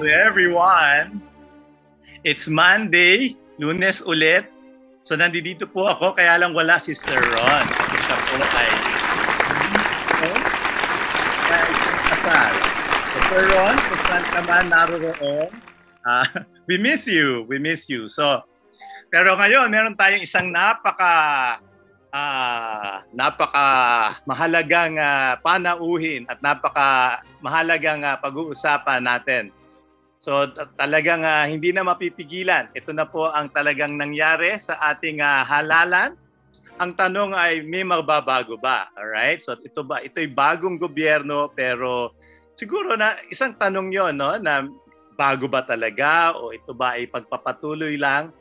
to everyone. It's Monday, lunes ulit. So nandito po ako, kaya lang wala si Sir Ron. Kasi siya po ay kaya isang kasal. So Sir Ron, kung saan naroon, uh, we miss you. We miss you. So, pero ngayon, meron tayong isang napaka uh, napaka mahalagang uh, panauhin at napaka mahalagang uh, pag-uusapan natin. So talagang uh, hindi na mapipigilan. Ito na po ang talagang nangyari sa ating uh, halalan. Ang tanong ay may magbabago ba? All right? So ito ba ito'y bagong gobyerno pero siguro na isang tanong 'yon no na bago ba talaga o ito ba ay pagpapatuloy lang?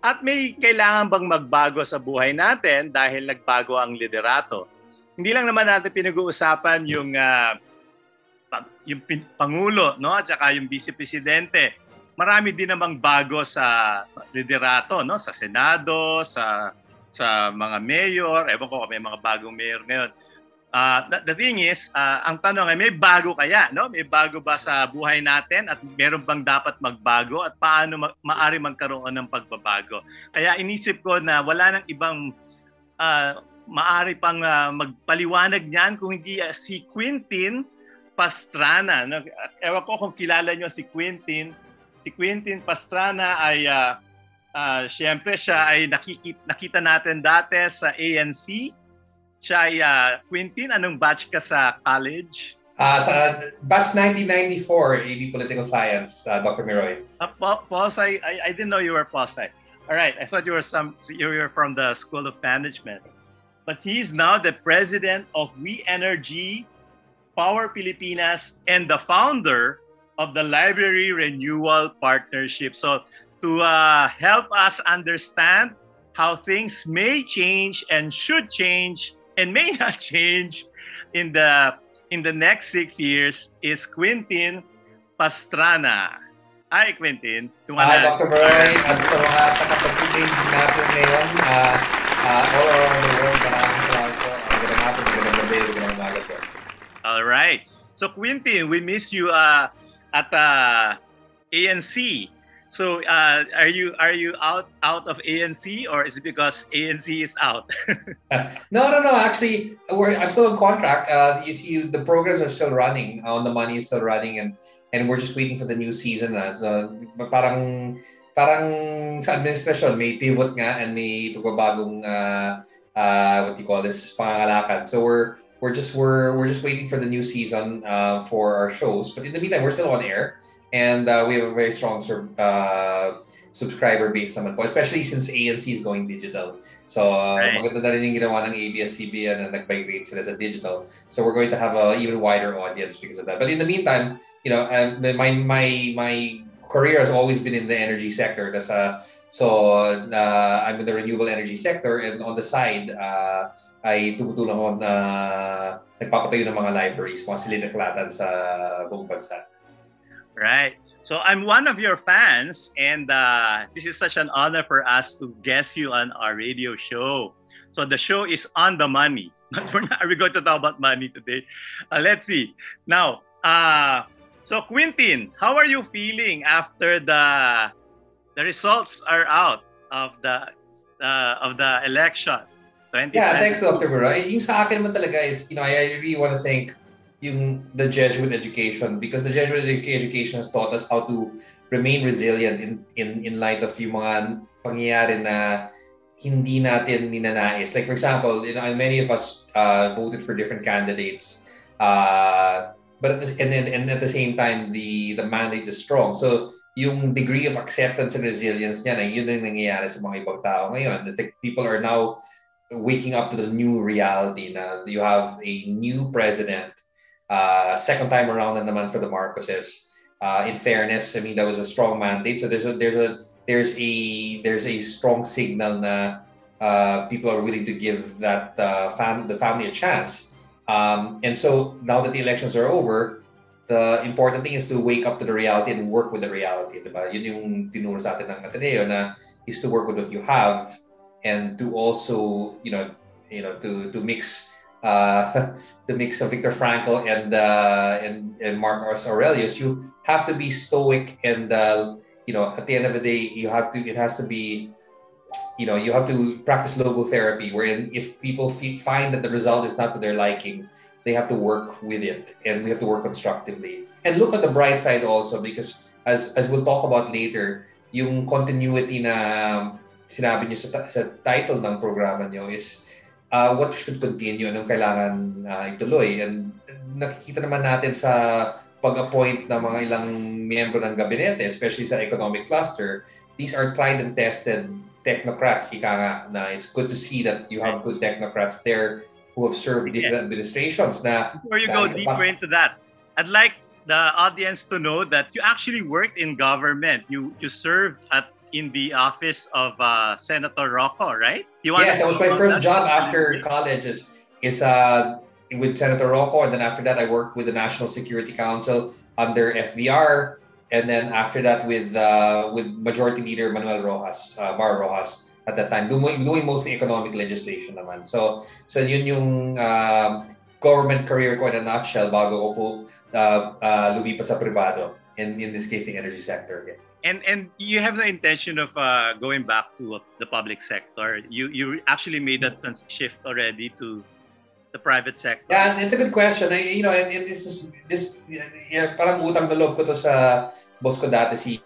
At may kailangan bang magbago sa buhay natin dahil nagbago ang liderato? Hindi lang naman natin pinag-uusapan yung uh, yung pangulo no? At saka yung vice presidente. Marami din namang bago sa liderato no? Sa senado sa sa mga mayor. Ewan ko kung may mga bagong mayor ngayon. Uh, the, the thing is uh, ang tanong ay may bago kaya no? May bago ba sa buhay natin? At meron bang dapat magbago? At paano ma- maari magkaroon ng pagbabago? Kaya inisip ko na wala nang ibang uh, maari pang uh, magpaliwanag niyan kung hindi uh, si Quintin Pastrana. No? Ewan ko kung kilala nyo si Quintin. Si Quintin Pastrana ay, uh, uh, siyempre siya ay nakikita, nakita natin dati sa ANC. Siya ay, uh, Quintin, anong batch ka sa college? Uh, sa batch 1994, AB Political Science, uh, Dr. Miroy. Uh, Posay, I, I didn't know you were Posay. All right, I thought you were some you were from the School of Management. But he's now the president of We Energy Power Pilipinas and the founder of the Library Renewal Partnership. So to uh, help us understand how things may change and should change and may not change in the in the next six years is Quintin Pastrana. Hi, Quintin. Hi, Dr. Brian. At sa mga takapagpiling natin ngayon, uh, uh, all around the world, maraming salamat po. Magandang hapon, magandang gabi, magandang umaga po. All right. So Quintin, we miss you uh, at uh, ANC. So uh, are you are you out out of ANC or is it because ANC is out? no, no, no. Actually, we're I'm still on contract. Uh, you see, the programs are still running. On the money is still running, and and we're just waiting for the new season. Uh. So parang parang sa administration may pivot nga and may pagbabagong uh, uh, what do you call this pangangalakad. So we're we're just we're we're just waiting for the new season uh, for our shows. But in the meantime, we're still on air, and uh, we have a very strong uh, subscriber base naman po, especially since ANC is going digital. So uh, right. maganda na rin yung ginawa ng ABS-CBN na nag-migrate sila sa digital. So we're going to have a even wider audience because of that. But in the meantime, you know, um, my my my career has always been in the energy sector. That's uh, so uh, I'm in the renewable energy sector, and on the side, uh, ay tumutulong ako na nagpapatayo ng mga libraries, mga silinaklatan sa buong bansa. Right. So I'm one of your fans, and uh, this is such an honor for us to guest you on our radio show. So the show is on the money, but we're not. Are we going to talk about money today? Uh, let's see. Now, uh, so Quintin, how are you feeling after the the results are out of the uh, of the election? 20, yeah, thanks, Dr. Miroy. Yung sa akin naman talaga is, you know, I really want to thank yung the Jesuit education because the Jesuit education has taught us how to remain resilient in in in light of yung mga pangyayari na hindi natin ninanais. Like for example, you know, many of us uh, voted for different candidates, uh, but at the, and, and and at the same time, the the mandate is strong. So yung degree of acceptance and resilience niya, na yun ang nangyayari sa mga ibang tao ngayon. The people are now waking up to the new reality now you have a new president uh, second time around and naman for the Marcoses uh, in fairness I mean that was a strong mandate so there's a there's a there's a there's a strong signal that uh, people are willing to give that uh, fam- the family a chance um, and so now that the elections are over the important thing is to wake up to the reality and work with the reality diba? yun yung tinuro sa atin ng Ateneo na is to work with what you have and to also you know you know to to mix uh, the mix of Viktor Frankl and uh, and, and Marcus Aurelius, you have to be stoic and uh, you know at the end of the day you have to it has to be you know you have to practice logotherapy wherein if people f- find that the result is not to their liking they have to work with it and we have to work constructively. And look at the bright side also because as as we'll talk about later yung continuity na sinabi niyo sa, sa title ng programa niyo is uh, what should continue anong kailangan uh, ituloy? And nakikita naman natin sa pag-appoint ng mga ilang miyembro ng gabinete especially sa economic cluster these are tried and tested technocrats, ika nga, na it's good to see that you have good technocrats there who have served different administrations na before you go deeper into that i'd like the audience to know that you actually worked in government. You you served at in the office of uh, senator Roco right? Yes that was my first job after college is is uh, with senator Roco and then after that i worked with the national security council under FVR and then after that with uh, with Majority Leader Manuel Rojas, uh, Bar Rojas at that time, doing, doing mostly economic legislation naman. So, so yun yung um, government career ko in a nutshell bago ko po uh, uh, lumipat sa privado, in, in this case, the energy sector. Yeah. And and you have the intention of uh, going back to the public sector. You you actually made that shift already to the private sector? Yeah, it's a good question. I, you know, and, and this is this yeah, parang utang na loob ko to sa boss ko dati si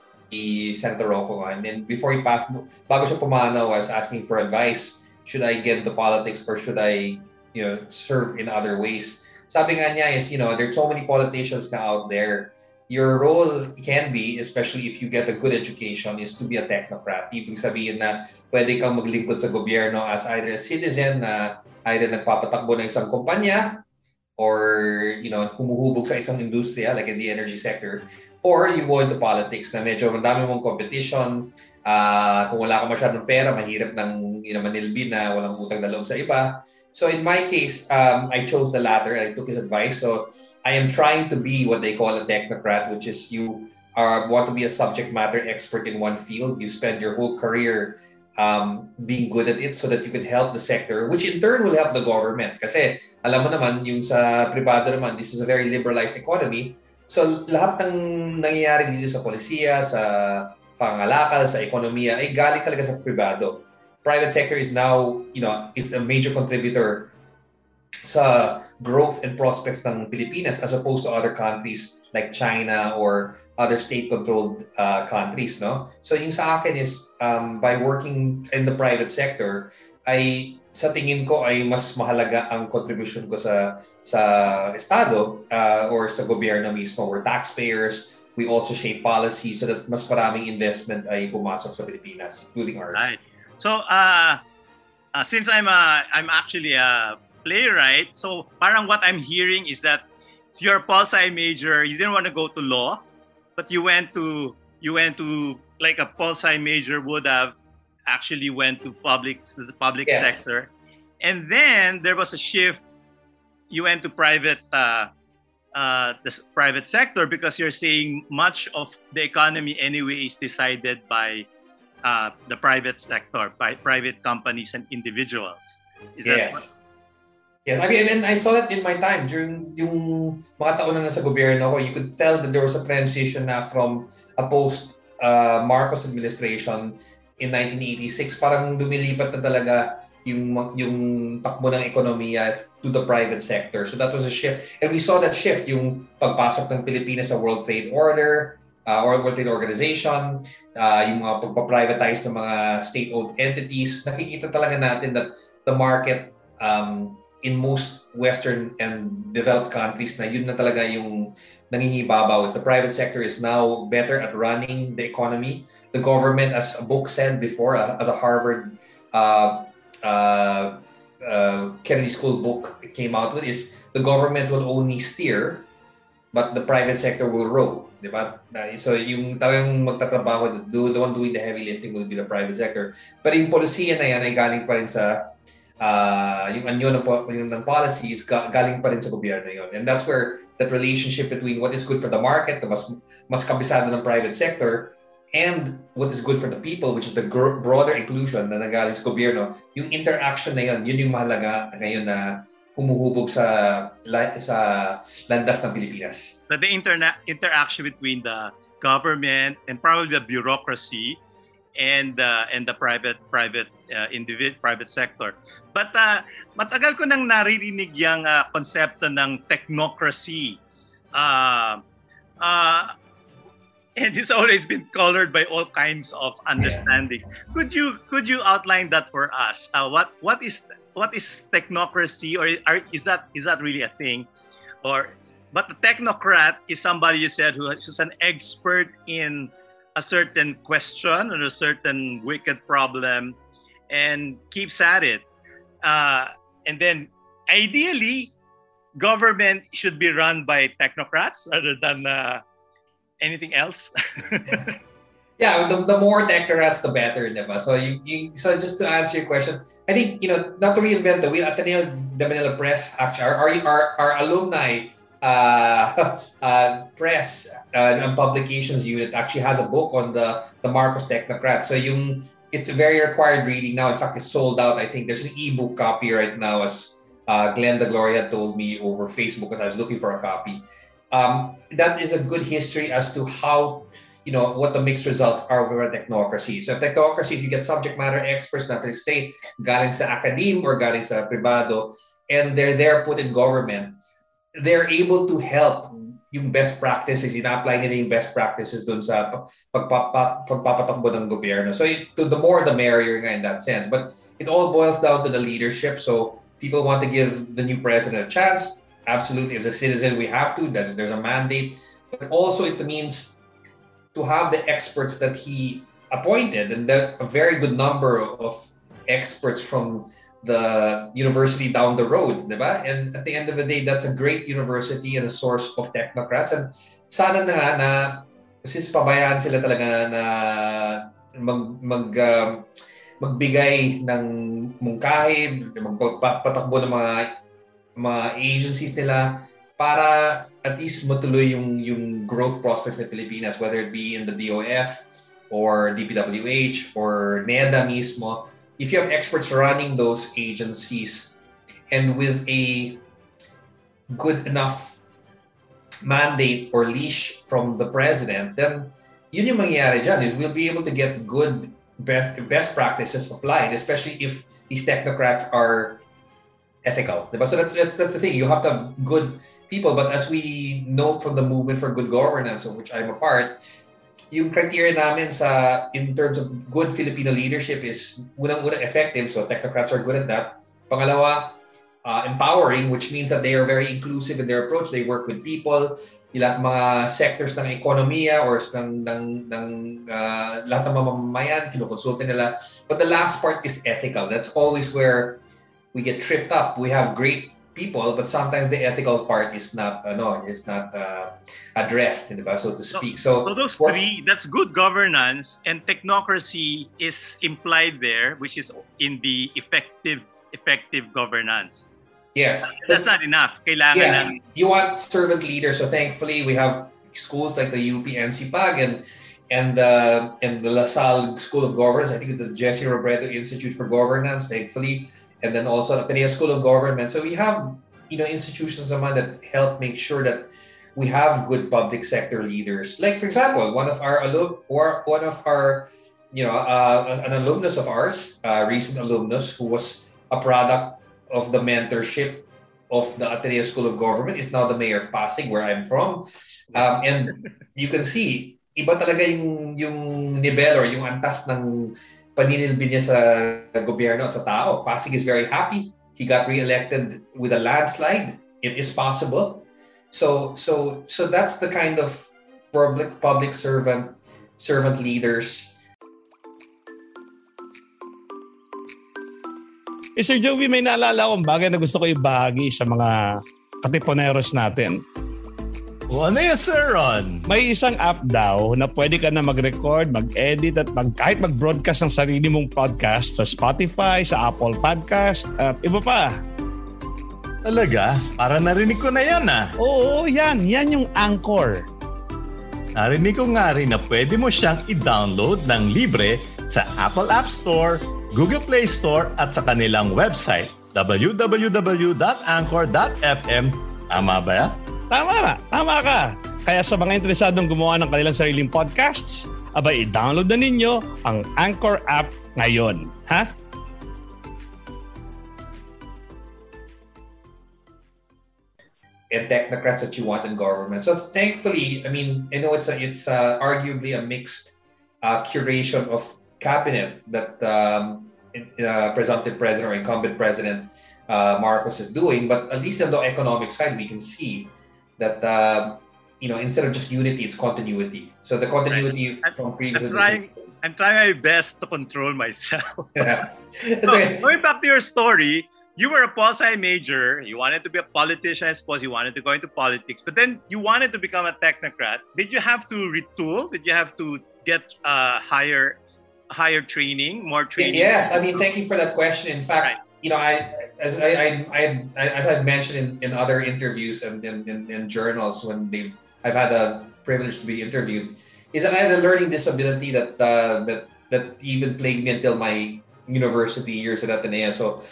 Senator Rocco. And then before he passed, bago siya pumanaw, I was asking for advice. Should I get into politics or should I, you know, serve in other ways? Sabi nga niya is, you know, there's so many politicians out there. Your role can be, especially if you get a good education, is to be a technocrat. Ibig sabihin na pwede kang maglingkod sa gobyerno as either a citizen na either nagpapatakbo ng isang kumpanya or you know humuhubog sa isang industriya like in the energy sector or you go into politics na medyo madami mong competition uh, kung wala ka masyadong pera mahirap nang you know, manilbi na walang utang na loob sa iba so in my case um, I chose the latter and I took his advice so I am trying to be what they call a technocrat which is you are want to be a subject matter expert in one field you spend your whole career um, being good at it so that you can help the sector, which in turn will help the government. Kasi alam mo naman, yung sa privado naman, this is a very liberalized economy. So lahat ng nangyayari dito sa polisiya, sa pangalakal, sa ekonomiya, ay galing talaga sa privado. Private sector is now, you know, is a major contributor sa growth and prospects ng Pilipinas as opposed to other countries like China or other state-controlled uh, countries, no? So yung sa akin is um, by working in the private sector, ay sa tingin ko ay mas mahalaga ang contribution ko sa sa estado uh, or sa gobyerno mismo. We're taxpayers. We also shape policy so that mas maraming investment ay pumasok sa Pilipinas, including ours. Right. So, uh, uh, since I'm a, I'm actually a playwright, so parang what I'm hearing is that you're a pol sci major. You didn't want to go to law but you went to you went to like a pol sci major would have actually went to public the public yes. sector and then there was a shift you went to private uh, uh, the private sector because you're saying much of the economy anyway is decided by uh, the private sector by private companies and individuals is yes. Yes, I mean, and I saw that in my time during yung mga taon na nasa gobyerno ko, you could tell that there was a transition na from a post uh, Marcos administration in 1986, parang dumilipat na talaga yung yung takbo ng ekonomiya to the private sector. So that was a shift. And we saw that shift yung pagpasok ng Pilipinas sa World Trade Order, uh, or World Trade Organization, uh, yung mga pagpa-privatize ng mga state-owned entities. Nakikita talaga natin that the market um, in most Western and developed countries na yun na talaga yung nangingibabaw is the private sector is now better at running the economy. The government, as a book said before, uh, as a Harvard uh, uh, uh, Kennedy School book came out with, is the government will only steer, but the private sector will row. Di ba? So yung talagang magtatrabaho, the, the one doing the heavy lifting will be the private sector. But yung polisiya na yan ay galing pa rin sa uh, yung anyo ng, yung ng policies galing pa rin sa gobyerno yon. And that's where that relationship between what is good for the market, mas, mas kabisado ng private sector, and what is good for the people, which is the broader inclusion na nagaling sa gobyerno, yung interaction na yon, yun yung mahalaga ngayon na humuhubog sa sa landas ng Pilipinas. So the interna- interaction between the government and probably the bureaucracy and uh, and the private private uh, individual private sector. But uh, matagal ko nang naririnig yung uh, konsepto ng technocracy. Uh, uh, and it's always been colored by all kinds of understandings. Yeah. Could you could you outline that for us? Uh, what what is what is technocracy or are, is that is that really a thing? Or but the technocrat is somebody you said who is an expert in a certain question or a certain wicked problem and keeps at it. Uh, and then ideally government should be run by technocrats rather than uh, anything else yeah, the, the more technocrats, the better, diba? So you, you, so just to answer your question, I think you know not to reinvent the wheel. Ateneo de Manila Press, actually, our our, our alumni uh, uh, press uh, and publications unit actually has a book on the the Marcos Technocrat. So yung it's a very required reading now. In fact, it's sold out. I think there's an ebook copy right now, as uh, Glenda Gloria told me over Facebook as I was looking for a copy. Um, that is a good history as to how you know what the mixed results are over a technocracy. So technocracy, if you get subject matter experts na say galing sa academe or galing sa privado, and they're there put in government, they're able to help yung best practices, ina-apply nila yung best practices dun sa pagpapatakbo ng gobyerno. So to the more the merrier nga in that sense. But it all boils down to the leadership. So people want to give the new president a chance. Absolutely, as a citizen, we have to. There's, there's a mandate. But also it means to have the experts that he appointed and that a very good number of experts from the university down the road, diba? And at the end of the day, that's a great university and a source of technocrats. And sana na nga na sis pabayaan sila talaga na mag, mag uh, magbigay ng mungkahi, magpatakbo ng mga mga agencies nila para at least matuloy yung yung growth prospects ng Pilipinas whether it be in the DOF or DPWH or NEDA mismo. If you have experts running those agencies and with a good enough mandate or leash from the president then yun yung mangyayari dyan is we'll be able to get good best, best practices applied especially if these technocrats are ethical. Diba? so that's, that's that's the thing. You have to have good people. But as we know from the movement for good governance, of which I'm a part, yung criteria namin sa in terms of good Filipino leadership is unang-una effective. So technocrats are good at that. Pangalawa, uh, empowering, which means that they are very inclusive in their approach. They work with people, ilang mga sectors ng ekonomiya or ng, ng, ng uh, lahat ng mamamayan, kinukonsulta nila. But the last part is ethical. That's always where we get tripped up. We have great people but sometimes the ethical part is not ano is not uh, addressed diba so to speak so, so those three that's good governance and technocracy is implied there which is in the effective effective governance yes that's not enough kailangan yes. ng you want servant leaders so thankfully we have schools like the UP NCPAG and and uh, and the LaSalle School of Governance. I think it's the Jesse Robredo Institute for Governance. Thankfully, and then also the Ateneo School of Government. So we have you know institutions naman that help make sure that we have good public sector leaders. Like for example, one of our alum or one of our you know uh, an alumnus of ours, uh, recent alumnus who was a product of the mentorship of the Ateneo School of Government is now the mayor of Pasig, where I'm from. Um, and you can see, iba talaga yung, yung nivel or yung antas ng paninilbi niya sa gobyerno at sa tao. Pasig is very happy. He got re-elected with a landslide. It is possible. So so so that's the kind of public public servant servant leaders. Eh, Sir Joey, may naalala akong bagay na gusto ko ibahagi sa mga katiponeros natin. Ano yun, Sir Ron? May isang app daw na pwede ka na mag-record, mag-edit at mag, kahit mag-broadcast ng sarili mong podcast sa Spotify, sa Apple Podcast at iba pa. Talaga? Para narinig ko na yan ah. Oo, yan. Yan yung Anchor. Narinig ko nga rin na pwede mo siyang i-download ng libre sa Apple App Store, Google Play Store at sa kanilang website www.anchor.fm. Tama ba yan? Tama na, tama ka. Kaya sa mga interesadong gumawa ng kanilang sariling podcasts, abay i-download na ninyo ang Anchor app ngayon. Ha? and technocrats that you want in government. So thankfully, I mean, I know it's a, it's uh, arguably a mixed uh, curation of cabinet that um, uh, presumptive president or incumbent president uh, Marcos is doing. But at least on the economic side, we can see that um, you know instead of just unity, it's continuity. So the continuity right. from previous. I'm trying, I'm trying my best to control myself. yeah. so, okay. Going back to your story, you were a pol sci major. You wanted to be a politician, I suppose. You wanted to go into politics, but then you wanted to become a technocrat. Did you have to retool? Did you have to get uh, higher, higher training, more training? Yes, I mean, thank you for that question. In fact, right. You know, I as I, I, I, as I've mentioned in, in other interviews and in, in, in journals when they I've had the privilege to be interviewed, is that I had a learning disability that uh, that that even plagued me until my university years at Ateneo. So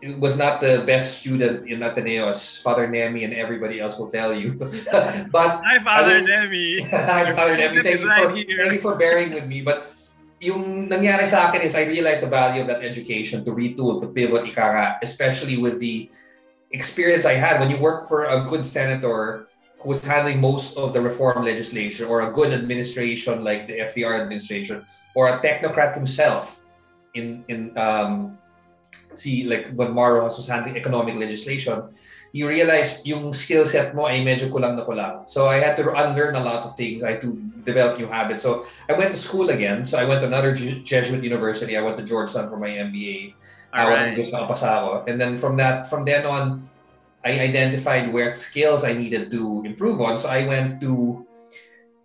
it was not the best student in Ateneo, as Father Nemi and everybody else will tell you. but hi, Father Nemi. hi, Father Nemi. Thank you, for, thank you for bearing with me. But yung nangyari sa akin is I realized the value of that education to retool, to pivot, ikara, especially with the experience I had. When you work for a good senator who was handling most of the reform legislation or a good administration like the FVR administration or a technocrat himself in in um, see like when Maro was handling economic legislation, you realize yung skill set mo ay medyo kulang na kulang. So I had to unlearn a lot of things. I had to develop new habits. So I went to school again. So I went to another Jesuit university. I went to Georgetown for my MBA. All right. And then from that, from then on, I identified where skills I needed to improve on. So I went to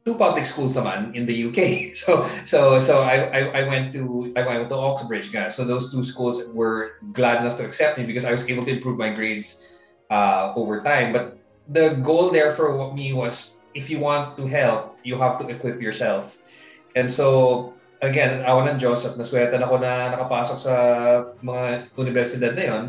two public schools naman in the UK. So so so I, I, I went to I went to Oxbridge guys. So those two schools were glad enough to accept me because I was able to improve my grades uh, over time. But the goal there for me was if you want to help, you have to equip yourself. And so again, awan ng Diyos at naswerte ako na nakapasok sa mga universidad na yon.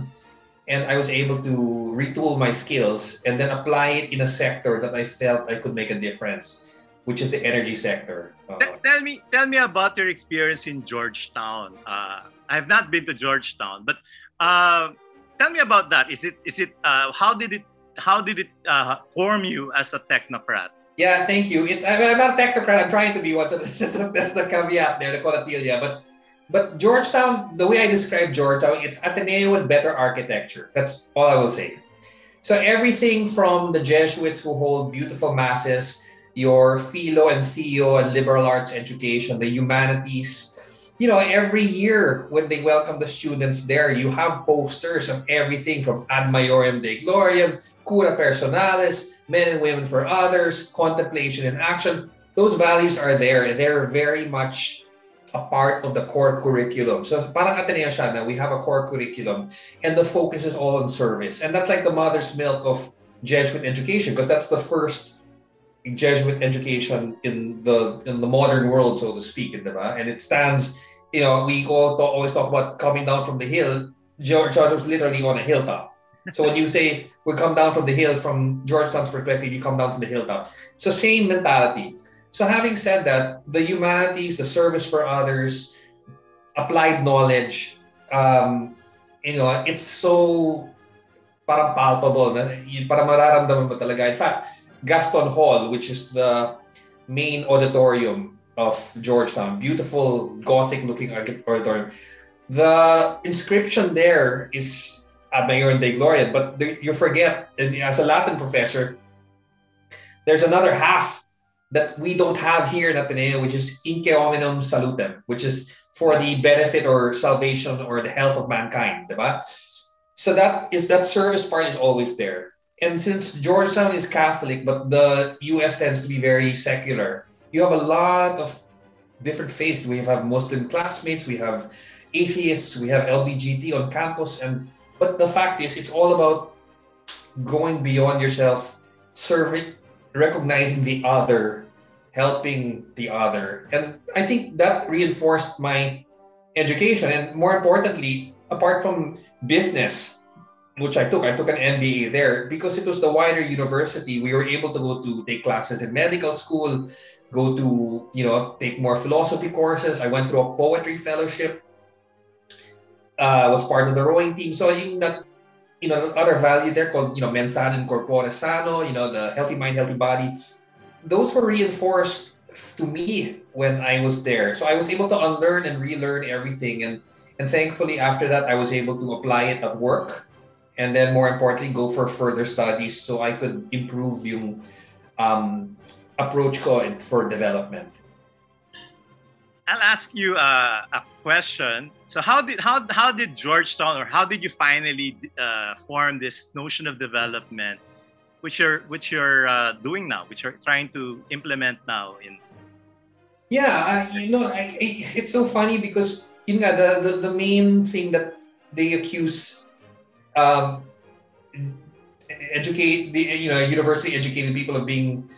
And I was able to retool my skills and then apply it in a sector that I felt I could make a difference which is the energy sector. Uh, tell me, tell me about your experience in Georgetown. Uh, I have not been to Georgetown, but uh, tell me about that. Is it, is it, uh, how did it, how did it uh, form you as a technocrat? Yeah, thank you. It's I mean, I'm not a technocrat. I'm trying to be one. So that's, that's the caveat there, the colatilia. But but Georgetown, the way I describe Georgetown, it's Ateneo with better architecture. That's all I will say. So everything from the Jesuits who hold beautiful masses your philo and theo and liberal arts education, the humanities. You know, every year when they welcome the students there, you have posters of everything from Ad Maiorem Dei Gloriam, Cura Personalis, Men and Women for Others, Contemplation and Action. Those values are there. They're very much a part of the core curriculum. So parang Ateneo siya na we have a core curriculum and the focus is all on service. And that's like the mother's milk of Jesuit education because that's the first Jesuit education in the in the modern world, so to speak, diba? and it stands. You know, we all talk, always talk about coming down from the hill. Georgetown was literally on a hilltop. So when you say we come down from the hill, from Georgetown's perspective, you come down from the hilltop. So same mentality. So having said that, the humanities, the service for others, applied knowledge, um, you know, it's so parang palpable na para mararamdaman mo talaga. In fact, Gaston Hall, which is the main auditorium of Georgetown. Beautiful Gothic looking auditorium. The inscription there is Ad Maiorem Dei Gloriam, but you forget, as a Latin professor, there's another half that we don't have here in Ateneo, which is Inque Hominum Salutem, which is for the benefit or salvation or the health of mankind, diba? So that is that service part is always there and since Georgetown is Catholic, but the US tends to be very secular, you have a lot of different faiths. We have Muslim classmates, we have atheists, we have LBGT on campus, and but the fact is, it's all about going beyond yourself, serving, recognizing the other, helping the other, and I think that reinforced my education. And more importantly, apart from business, which I took. I took an MBA there because it was the wider university. We were able to go to take classes in medical school, go to, you know, take more philosophy courses. I went through a poetry fellowship. Uh, was part of the rowing team. So yung that, you know, other value there called, you know, mens sana in corpore sano, you know, the healthy mind, healthy body. Those were reinforced to me when I was there. So I was able to unlearn and relearn everything. And and thankfully after that I was able to apply it at work and then more importantly go for further studies so I could improve yung um, approach ko for development. I'll ask you uh, a question. So how did how how did Georgetown or how did you finally uh, form this notion of development, which you're which you're uh, doing now, which you're trying to implement now in? Yeah, you know, I, I, it's so funny because you know the, the the main thing that they accuse um, educate the you know university educated people of being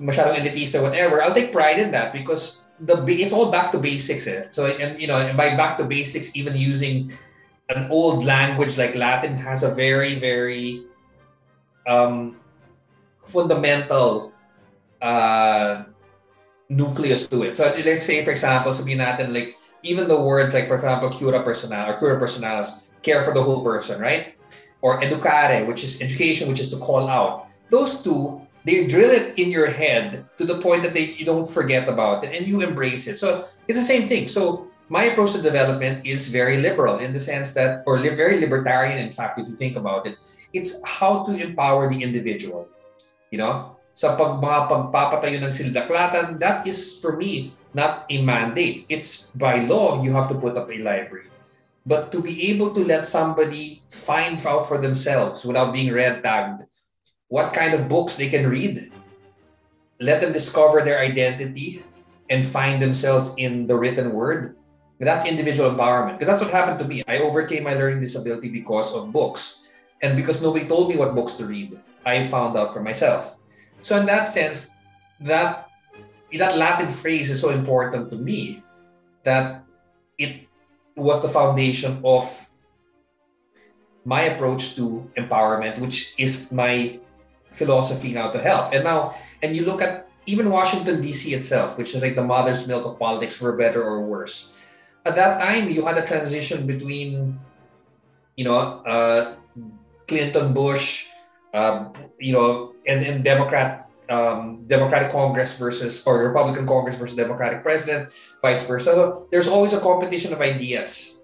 masyadong elitist or whatever. I'll take pride in that because the it's all back to basics. Eh? So and you know by back to basics, even using an old language like Latin has a very very um, fundamental uh, nucleus to it. So let's say for example, sabihin natin like even the words like for example cura personal or cura personalis care for the whole person, right? Or educare, which is education, which is to call out. Those two, they drill it in your head to the point that they you don't forget about it and you embrace it. So it's the same thing. So my approach to development is very liberal in the sense that, or very libertarian, in fact, if you think about it. It's how to empower the individual. You know, sa pag mga pagpapatayo ng sildaklatan, that is for me not a mandate. It's by law you have to put up a library. But to be able to let somebody find out for themselves without being red tagged what kind of books they can read, let them discover their identity and find themselves in the written word. That's individual empowerment. Because that's what happened to me. I overcame my learning disability because of books. And because nobody told me what books to read, I found out for myself. So in that sense, that that Latin phrase is so important to me that it was the foundation of my approach to empowerment, which is my philosophy now to help. And now, and you look at even Washington, D.C. itself, which is like the mother's milk of politics for better or worse. At that time, you had a transition between, you know, uh, Clinton, Bush, uh, you know, and, and Democrat um, Democratic Congress versus or Republican Congress versus Democratic President, vice versa. So there's always a competition of ideas.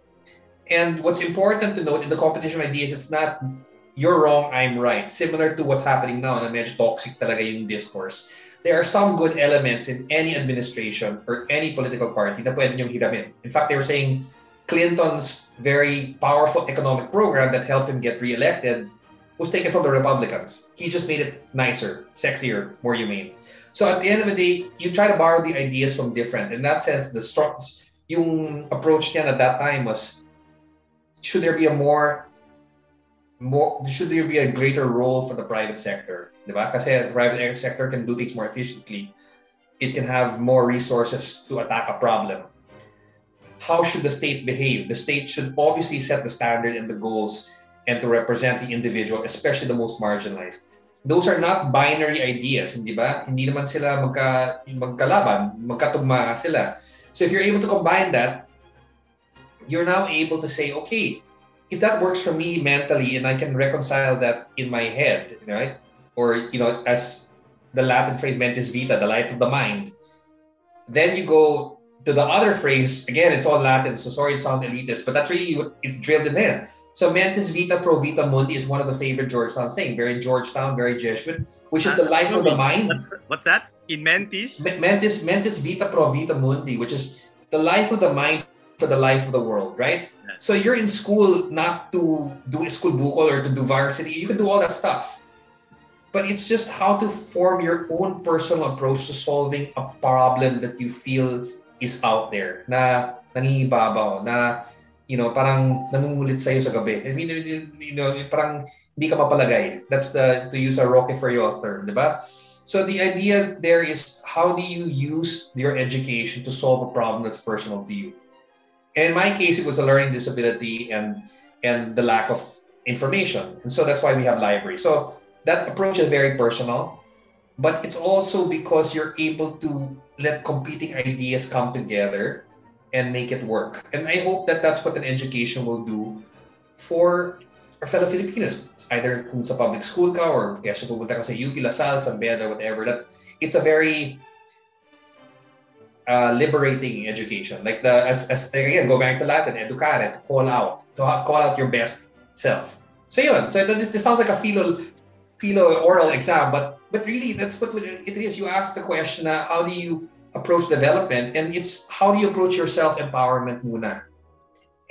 And what's important to note in the competition of ideas, it's not you're wrong, I'm right. Similar to what's happening now na medyo toxic talaga yung discourse. There are some good elements in any administration or any political party na pwede niyong hiramin. In fact, they were saying Clinton's very powerful economic program that helped him get reelected was taken from the Republicans. He just made it nicer, sexier, more humane. So at the end of the day, you try to borrow the ideas from different. In that sense, the yung approach niya at that time was, should there be a more, more should there be a greater role for the private sector? Diba? Kasi the private sector can do things more efficiently. It can have more resources to attack a problem. How should the state behave? The state should obviously set the standard and the goals and to represent the individual, especially the most marginalized. Those are not binary ideas, hindi ba? Hindi naman sila magka, magkalaban, magkatugma sila. So if you're able to combine that, you're now able to say, okay, if that works for me mentally and I can reconcile that in my head, right? Or, you know, as the Latin phrase mentis vita, the life of the mind, then you go to the other phrase, again, it's all Latin, so sorry it sounds elitist, but that's really what it's drilled in there so mentis vita pro vita mundi is one of the favorite Georgetown saying, very Georgetown, very Jesuit, which is the life of the mind. What's that? In mentis? Mentis mentis vita pro vita mundi, which is the life of the mind for the life of the world, right? So you're in school not to do school bukol or to do varsity. You can do all that stuff. But it's just how to form your own personal approach to solving a problem that you feel is out there na nangingibabaw, na you know, parang nangungulit sa'yo sa gabi. I mean, you know, parang hindi ka mapalagay. That's the, to use a Rocky Furiosa term, di ba? So the idea there is how do you use your education to solve a problem that's personal to you? In my case, it was a learning disability and and the lack of information. And so that's why we have library. So that approach is very personal, but it's also because you're able to let competing ideas come together and make it work. And I hope that that's what an education will do for our fellow Filipinos. Either kung sa public school ka or kaya siya pupunta ka sa UP, LaSalle, San Beda, whatever, that it's a very uh, liberating education. Like the as, as again, go back to Latin, educare, to call out, to call out your best self. So yun, so this, this sounds like a philo philo oral exam, but but really that's what it is. You ask the question, uh, how do you approach development, and it's how do you approach your self empowerment muna,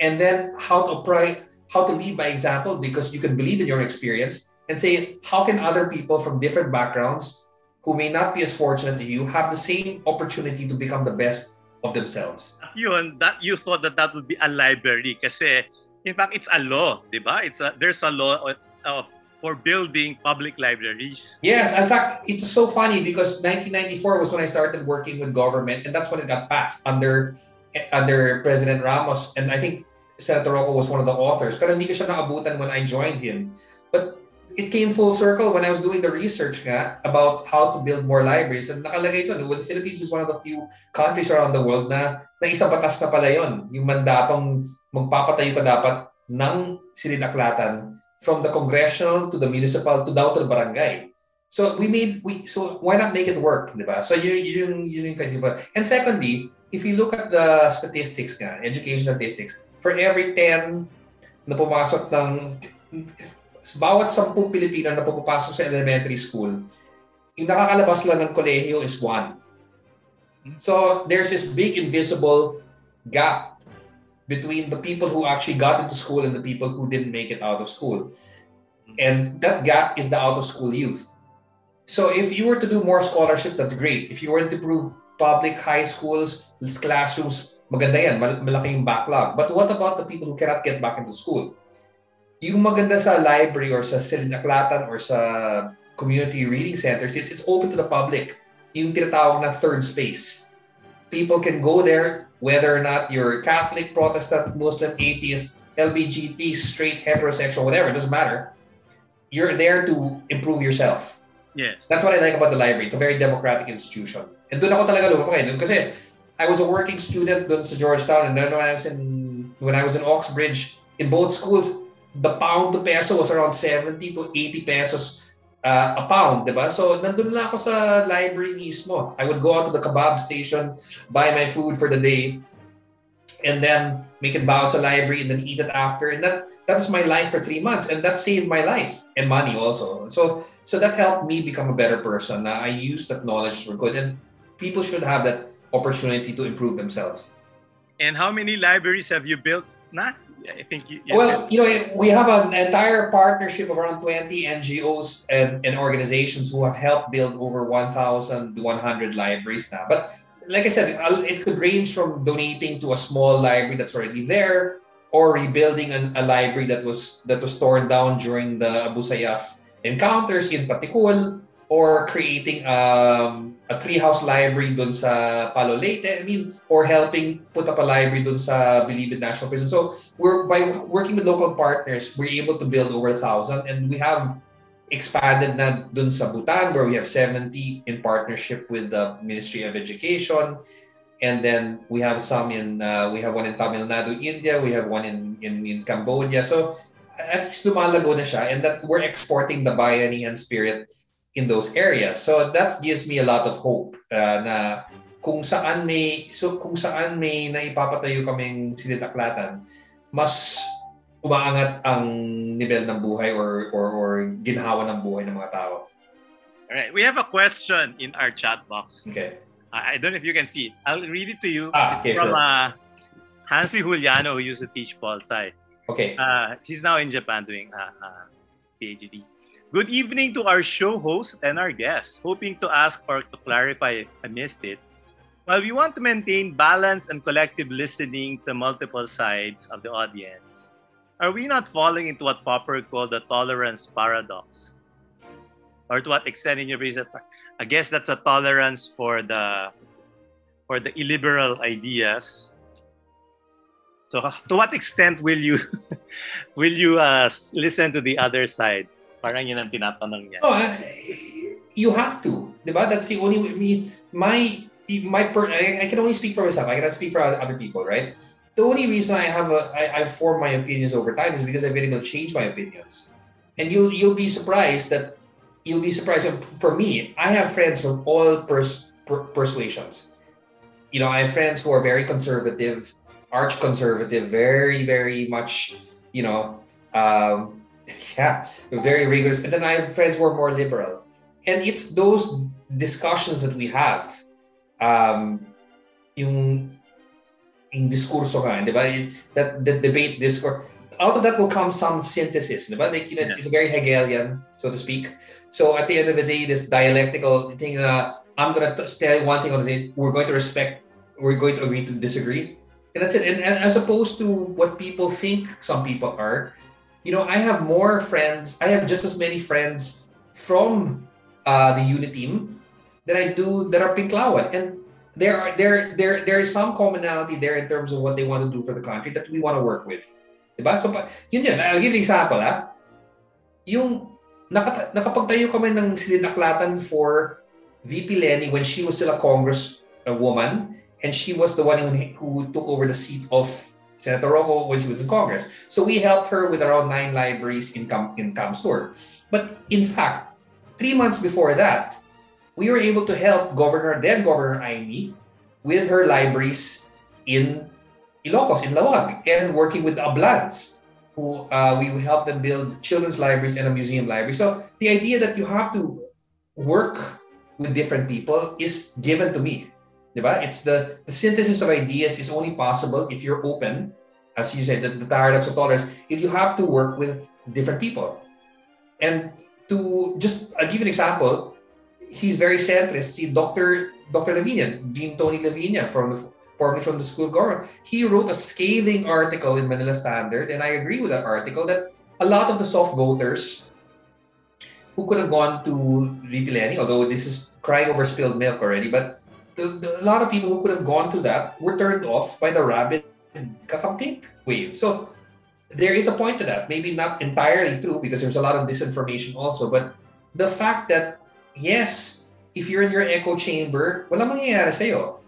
and then how to apply how to lead by example because you can believe in your experience and say how can other people from different backgrounds who may not be as fortunate as you have the same opportunity to become the best of themselves. Yun, that you thought that that would be a library kasi in fact it's a law, 'di ba? It's a there's a law of, of for building public libraries. Yes, in fact, it's so funny because 1994 was when I started working with government and that's when it got passed under under President Ramos and I think Senator Rocco was one of the authors. Pero hindi ko siya naabutan when I joined him. But it came full circle when I was doing the research nga about how to build more libraries. And nakalagay doon, well, the Philippines is one of the few countries around the world na, na isang batas na pala yun. Yung mandatong magpapatayo ka dapat ng sininaklatan from the congressional to the municipal to the barangay. So we made we so why not make it work, di ba? So yun yun yun yung kasi And secondly, if you look at the statistics nga, education statistics, for every 10 na pumasok ng bawat sampung Pilipino na pumapasok sa elementary school, yung nakakalabas lang ng kolehiyo is one. So there's this big invisible gap between the people who actually got into school and the people who didn't make it out of school. And that gap is the out of school youth. So if you were to do more scholarships, that's great. If you were to improve public high schools, classrooms, maganda yan, malaking backlog. But what about the people who cannot get back into school? yung maganda sa library or sa silinaklatan or sa community reading centers, it's, it's open to the public. Yung tinatawag na third space. People can go there whether or not you're Catholic, Protestant, Muslim, atheist, LGBT, straight, heterosexual, whatever, it doesn't matter. You're there to improve yourself. Yes. That's what I like about the library. It's a very democratic institution. And doon ako talaga lumapag eh. Kasi I was a working student doon sa Georgetown and then when I was in when I was in Oxbridge, in both schools, the pound to peso was around 70 to 80 pesos uh, a pound, di ba? So, nandun lang ako sa library mismo. I would go out to the kebab station, buy my food for the day, and then make it bow sa library and then eat it after. And that that was my life for three months. And that saved my life and money also. So so that helped me become a better person. Uh, I used that knowledge for good. And people should have that opportunity to improve themselves. And how many libraries have you built? Not I think you, you well, you know, we have an entire partnership of around 20 NGOs and, and organizations who have helped build over 1,100 libraries now. But like I said, it could range from donating to a small library that's already there or rebuilding a, a library that was that was torn down during the Abu Sayyaf encounters in Patikul or creating um, a treehouse library dun sa Palo Leyte, I mean, or helping put up a library dun sa Bilibid National Prison. So we're by working with local partners, we're able to build over a thousand, and we have expanded na dun sa Bhutan where we have 70 in partnership with the Ministry of Education. And then we have some in, uh, we have one in Tamil Nadu, India. We have one in, in, in Cambodia. So at least lumalago na siya and that we're exporting the bayanihan spirit in those areas. So that gives me a lot of hope uh, na kung saan may so kung saan may naipapatayo kaming sinitaklatan, mas umaangat ang nivel ng buhay or or, or ginhawa ng buhay ng mga tao. All right, we have a question in our chat box. Okay. I, don't know if you can see it. I'll read it to you. Ah, okay, from sure. uh, Hansi Juliano, who used to teach Pol Sci. Okay. Uh, he's now in Japan doing a uh, uh, PhD. Good evening to our show host and our guests. Hoping to ask or to clarify if I missed it. While we want to maintain balance and collective listening to multiple sides of the audience, are we not falling into what Popper called the tolerance paradox? Or to what extent in your research? I guess that's a tolerance for the for the illiberal ideas. So to what extent will you will you uh, listen to the other side? Parang yun ang tinatanong niya. Oh, you have to. Diba? That's the only way. Me, my my per, I, I can only speak for myself. I cannot speak for other people, right? The only reason I have a I, I've formed my opinions over time is because I've been able to change my opinions. And you'll you'll be surprised that you'll be surprised. For me, I have friends from all pers- per- persuasions. You know, I have friends who are very conservative, arch conservative, very very much. You know, um, yeah, very rigorous. And then I have friends who are more liberal. And it's those discussions that we have. Um, yung, yung diskurso nga, di ba? That, the debate discourse. Out of that will come some synthesis, di ba? Like, you know, it's, it's very Hegelian, so to speak. So at the end of the day, this dialectical thing, uh, I'm going to tell you one thing on the we're going to respect, we're going to agree to disagree. And that's it. And, and as opposed to what people think some people are, you know, I have more friends. I have just as many friends from uh, the unit team that I do that are Pinklawan. And there are there there there is some commonality there in terms of what they want to do for the country that we want to work with. Diba? So, yun yun. I'll give you an example, ha? Yung nakat- nakapagtayo kami ng silinaklatan for VP Lenny when she was still a Congress a woman and she was the one who, who took over the seat of Senator Roco when she was in Congress. So we helped her with around nine libraries in Cam, in CamSur. But in fact, three months before that, we were able to help Governor, then Governor Imee, with her libraries in Ilocos, in Laoag, and working with Ablans, who uh, we helped them build children's libraries and a museum library. So the idea that you have to work with different people is given to me. Diba? It's the, the synthesis of ideas is only possible if you're open, as you said, the, the paradox of tolerance, if you have to work with different people. And to just I'll give you an example, he's very centrist. See, Dr. Dr. La Viña, Dean Tony La Viña from the formerly from the school of government, he wrote a scathing article in Manila Standard, and I agree with that article that a lot of the soft voters who could have gone to VP Leni, although this is crying over spilled milk already, but the, the, a lot of people who could have gone to that were turned off by the rabid Kakampink wave. So there is a point to that. Maybe not entirely true because there's a lot of disinformation also. But the fact that, yes, if you're in your echo chamber, wala mangyayari sa'yo.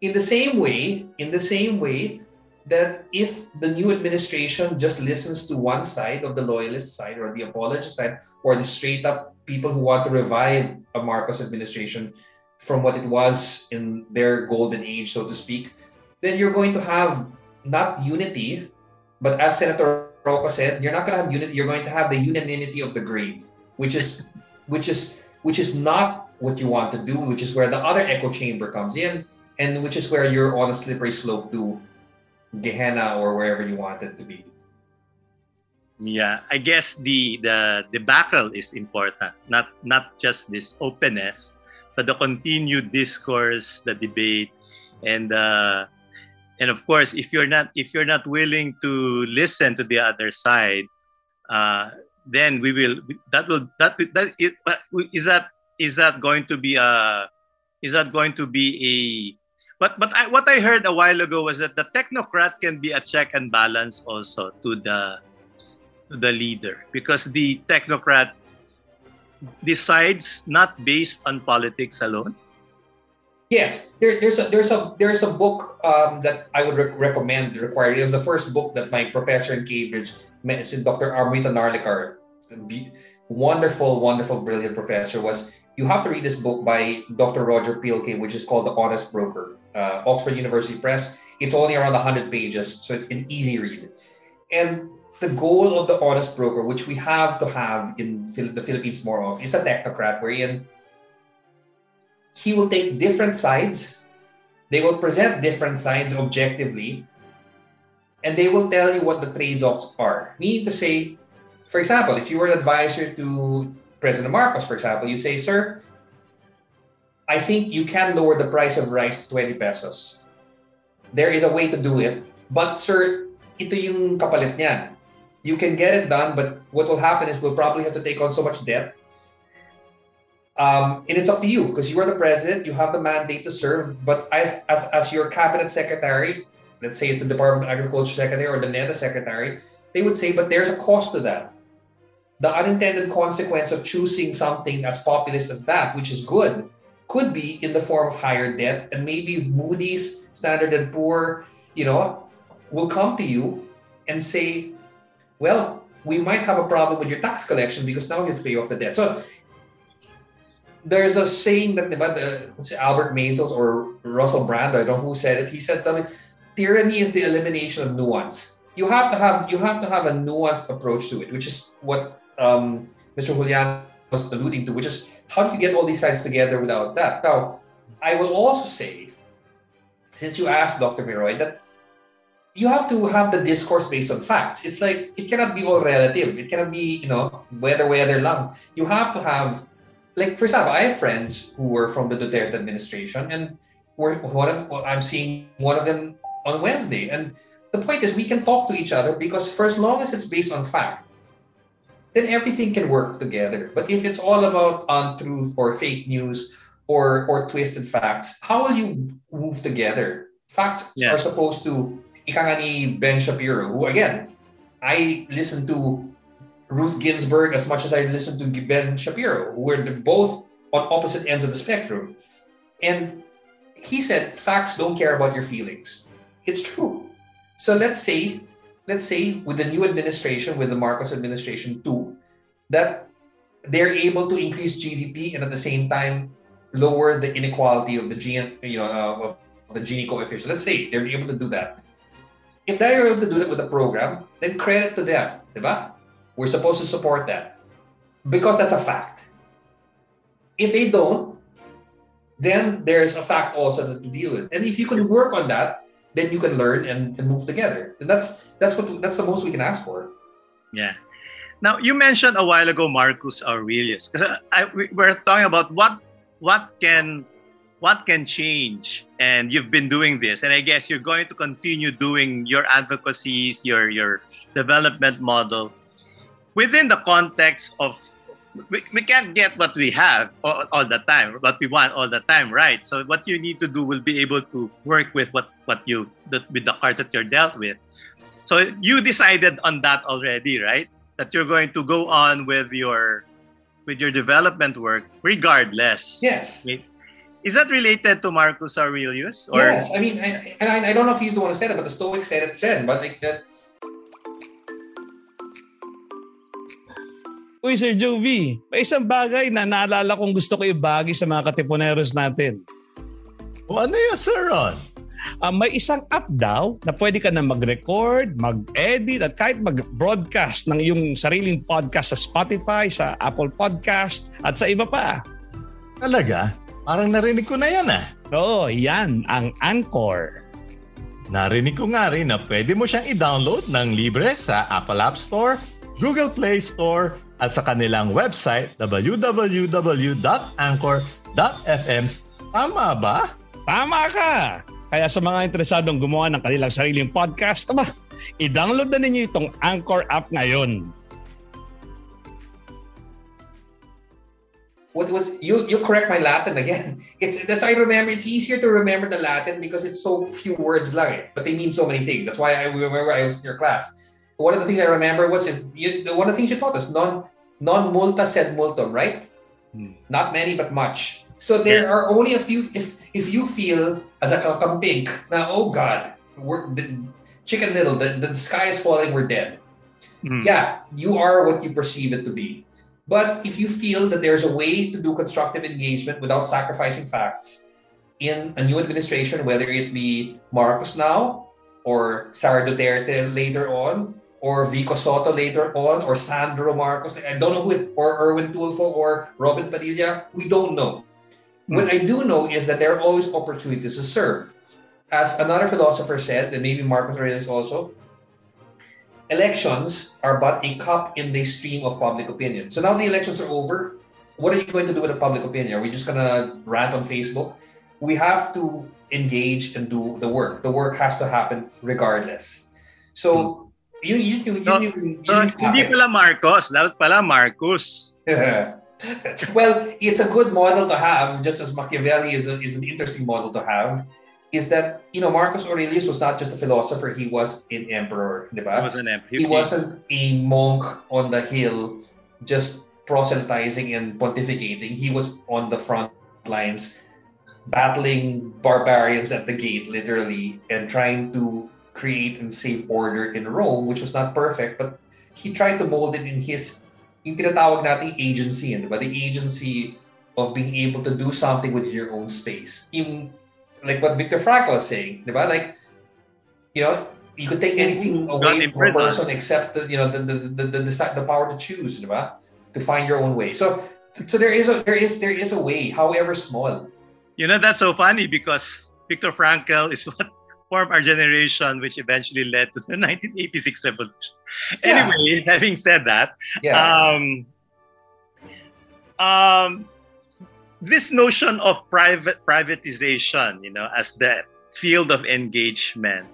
In the same way, in the same way that if the new administration just listens to one side of the loyalist side or the apologist side or the straight up people who want to revive a Marcos administration, from what it was in their golden age, so to speak, then you're going to have not unity, but as Senator Roco said, you're not going to have unity. You're going to have the unanimity of the grave, which is, which is, which is not what you want to do. Which is where the other echo chamber comes in, and which is where you're on a slippery slope to Gehenna or wherever you want it to be. Yeah, I guess the the the battle is important, not not just this openness, but the continued discourse, the debate, and uh, and of course, if you're not if you're not willing to listen to the other side, uh, then we will that will that that is that is that going to be a is that going to be a but but I, what I heard a while ago was that the technocrat can be a check and balance also to the to the leader because the technocrat decides not based on politics alone? Yes, there, there's a there's a there's a book um, that I would rec- recommend. Required. It was the first book that my professor in Cambridge, Dr. Amrita Narlikar, wonderful, wonderful, brilliant professor, was. You have to read this book by Dr. Roger Pielke, which is called The Honest Broker, uh, Oxford University Press. It's only around 100 pages, so it's an easy read. And the goal of the honest broker, which we have to have in the Philippines more of, is a technocrat wherein he will take different sides, they will present different sides objectively, and they will tell you what the trade-offs are. Meaning to say, for example, if you were an advisor to President Marcos, for example, you say, Sir, I think you can lower the price of rice to 20 pesos. There is a way to do it, but sir, ito yung kapalit niyan you can get it done, but what will happen is we'll probably have to take on so much debt. Um, and it's up to you because you are the president, you have the mandate to serve. But as, as, as your cabinet secretary, let's say it's the Department of Agriculture Secretary or the NEDA Secretary, they would say, but there's a cost to that. The unintended consequence of choosing something as populist as that, which is good, could be in the form of higher debt, and maybe Moody's, Standard and Poor, you know, will come to you and say, well, we might have a problem with your tax collection because now you have to pay off the debt. So there's a saying that about the, Albert Maysles or Russell Brand, I don't know who said it. He said something, tyranny is the elimination of nuance. You have to have you have to have a nuanced approach to it, which is what um, Mr. Julian was alluding to, which is how do you get all these sides together without that? Now, I will also say, since you asked Dr. Miroy, that you have to have the discourse based on facts. It's like it cannot be all relative. It cannot be, you know, whether whether lang. You have to have like for example, I have friends who were from the Duterte administration, and we're one of, I'm seeing one of them on Wednesday. And the point is, we can talk to each other because for as long as it's based on fact, then everything can work together. But if it's all about untruth or fake news or or twisted facts, how will you move together? Facts yeah. are supposed to. Ika ni Ben Shapiro, who again, I listen to Ruth Ginsburg as much as I listen to Ben Shapiro, who were both on opposite ends of the spectrum. And he said, facts don't care about your feelings. It's true. So let's say, let's say with the new administration, with the Marcos administration too, that they're able to increase GDP and at the same time lower the inequality of the Gini, you know, uh, of the Gini coefficient. Let's say they're able to do that. If they're able to do that with a program, then credit to them, right? We're supposed to support that because that's a fact. If they don't, then there's a fact also to deal with. And if you can work on that, then you can learn and, and move together. And that's that's what that's the most we can ask for. Yeah. Now you mentioned a while ago Marcus Aurelius because we're talking about what what can what can change and you've been doing this and i guess you're going to continue doing your advocacies your your development model within the context of we, we can't get what we have all, all, the time, what we want all the time, right? So what you need to do will be able to work with what what you the, with the cards that you're dealt with. So you decided on that already, right? That you're going to go on with your with your development work regardless. Yes. Is that related to Marcus Aurelius? Or? Yes. I mean, I, and I, I don't know if he's the one who said it, but the Stoics said it, said, but like that Uy, Sir Jovi, may isang bagay na naalala kong gusto ko ibagi sa mga katipuneros natin. O ano yun, Sir Ron? Uh, may isang app daw na pwede ka na mag-record, mag-edit at kahit mag-broadcast ng iyong sariling podcast sa Spotify, sa Apple Podcast at sa iba pa. Talaga? Parang narinig ko na yan ah. Oo, yan ang Anchor. Narinig ko nga rin na pwede mo siyang i-download ng libre sa Apple App Store, Google Play Store, at sa kanilang website www.anchor.fm. Tama ba? Tama ka! Kaya sa mga interesadong gumawa ng kanilang sariling podcast, aba, i-download na ninyo itong Anchor app ngayon. What was you? You correct my Latin again. It's that's I remember. It's easier to remember the Latin because it's so few words lang eh, but they mean so many things. That's why I remember I was in your class one of the things I remember was is you, one of the things you taught us non non multa sed multum, right? Hmm. Not many but much. So there yeah. are only a few. If if you feel as a kakampink now, oh God, we're the, chicken little, the, the sky is falling, we're dead. Hmm. Yeah, you are what you perceive it to be. But if you feel that there's a way to do constructive engagement without sacrificing facts in a new administration, whether it be Marcos now or Sara Duterte later on, or Vico Soto later on, or Sandro Marcos. I don't know who it, or Erwin Tulfo or Robin Padilla. We don't know. Mm-hmm. What I do know is that there are always opportunities to serve. As another philosopher said, and maybe Marcos Aurelius also, elections are but a cup in the stream of public opinion. So now the elections are over. What are you going to do with the public opinion? Are we just going to rant on Facebook? We have to engage and do the work. The work has to happen regardless. So you you yun, so, yun, yun, so, yun hindi pala Marcos, dapat pala Marcus. well, it's a good model to have, just as Machiavelli is, a, is an interesting model to have. Is that you know Marcus Aurelius was not just a philosopher; he was an emperor, He was an emperor. He wasn't a monk on the hill just proselytizing and pontificating. He was on the front lines, battling barbarians at the gate, literally, and trying to create and save order in Rome, which was not perfect, but he tried to mold it in his yung tinatawag nating agency, yun, di? The agency of being able to do something with your own space. Yung, like what Viktor Frankl is saying, di? Like, you know, you could take anything away from a person except the, you know the the, the, the, the, the power to choose, di ba? To find your own way. So so there is a there is there is a way, however small. You know, that's so funny because Viktor Frankl is what formed our generation, which eventually led to the 1986 revolution. Yeah. Anyway, having said that, Yeah. um, um, this notion of private privatization, you know, as the field of engagement,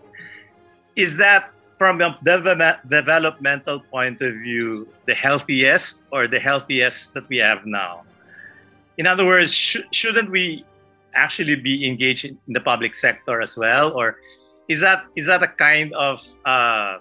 is that from a deve- developmental point of view the healthiest or the healthiest that we have now? In other words, sh- shouldn't we actually be engaged in the public sector as well, or is that is that a kind of uh,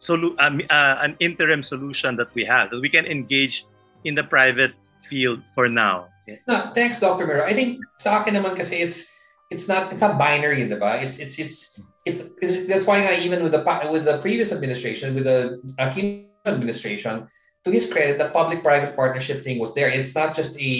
solu- um, uh, an interim solution that we have that we can engage in the private field for now? No, thanks, Dr. Mero. I think sa akin naman kasi it's it's not it's not binary, diba? It's it's it's it's, it's that's why nga even with the with the previous administration, with the Aquino administration, to his credit, the public-private partnership thing was there. It's not just a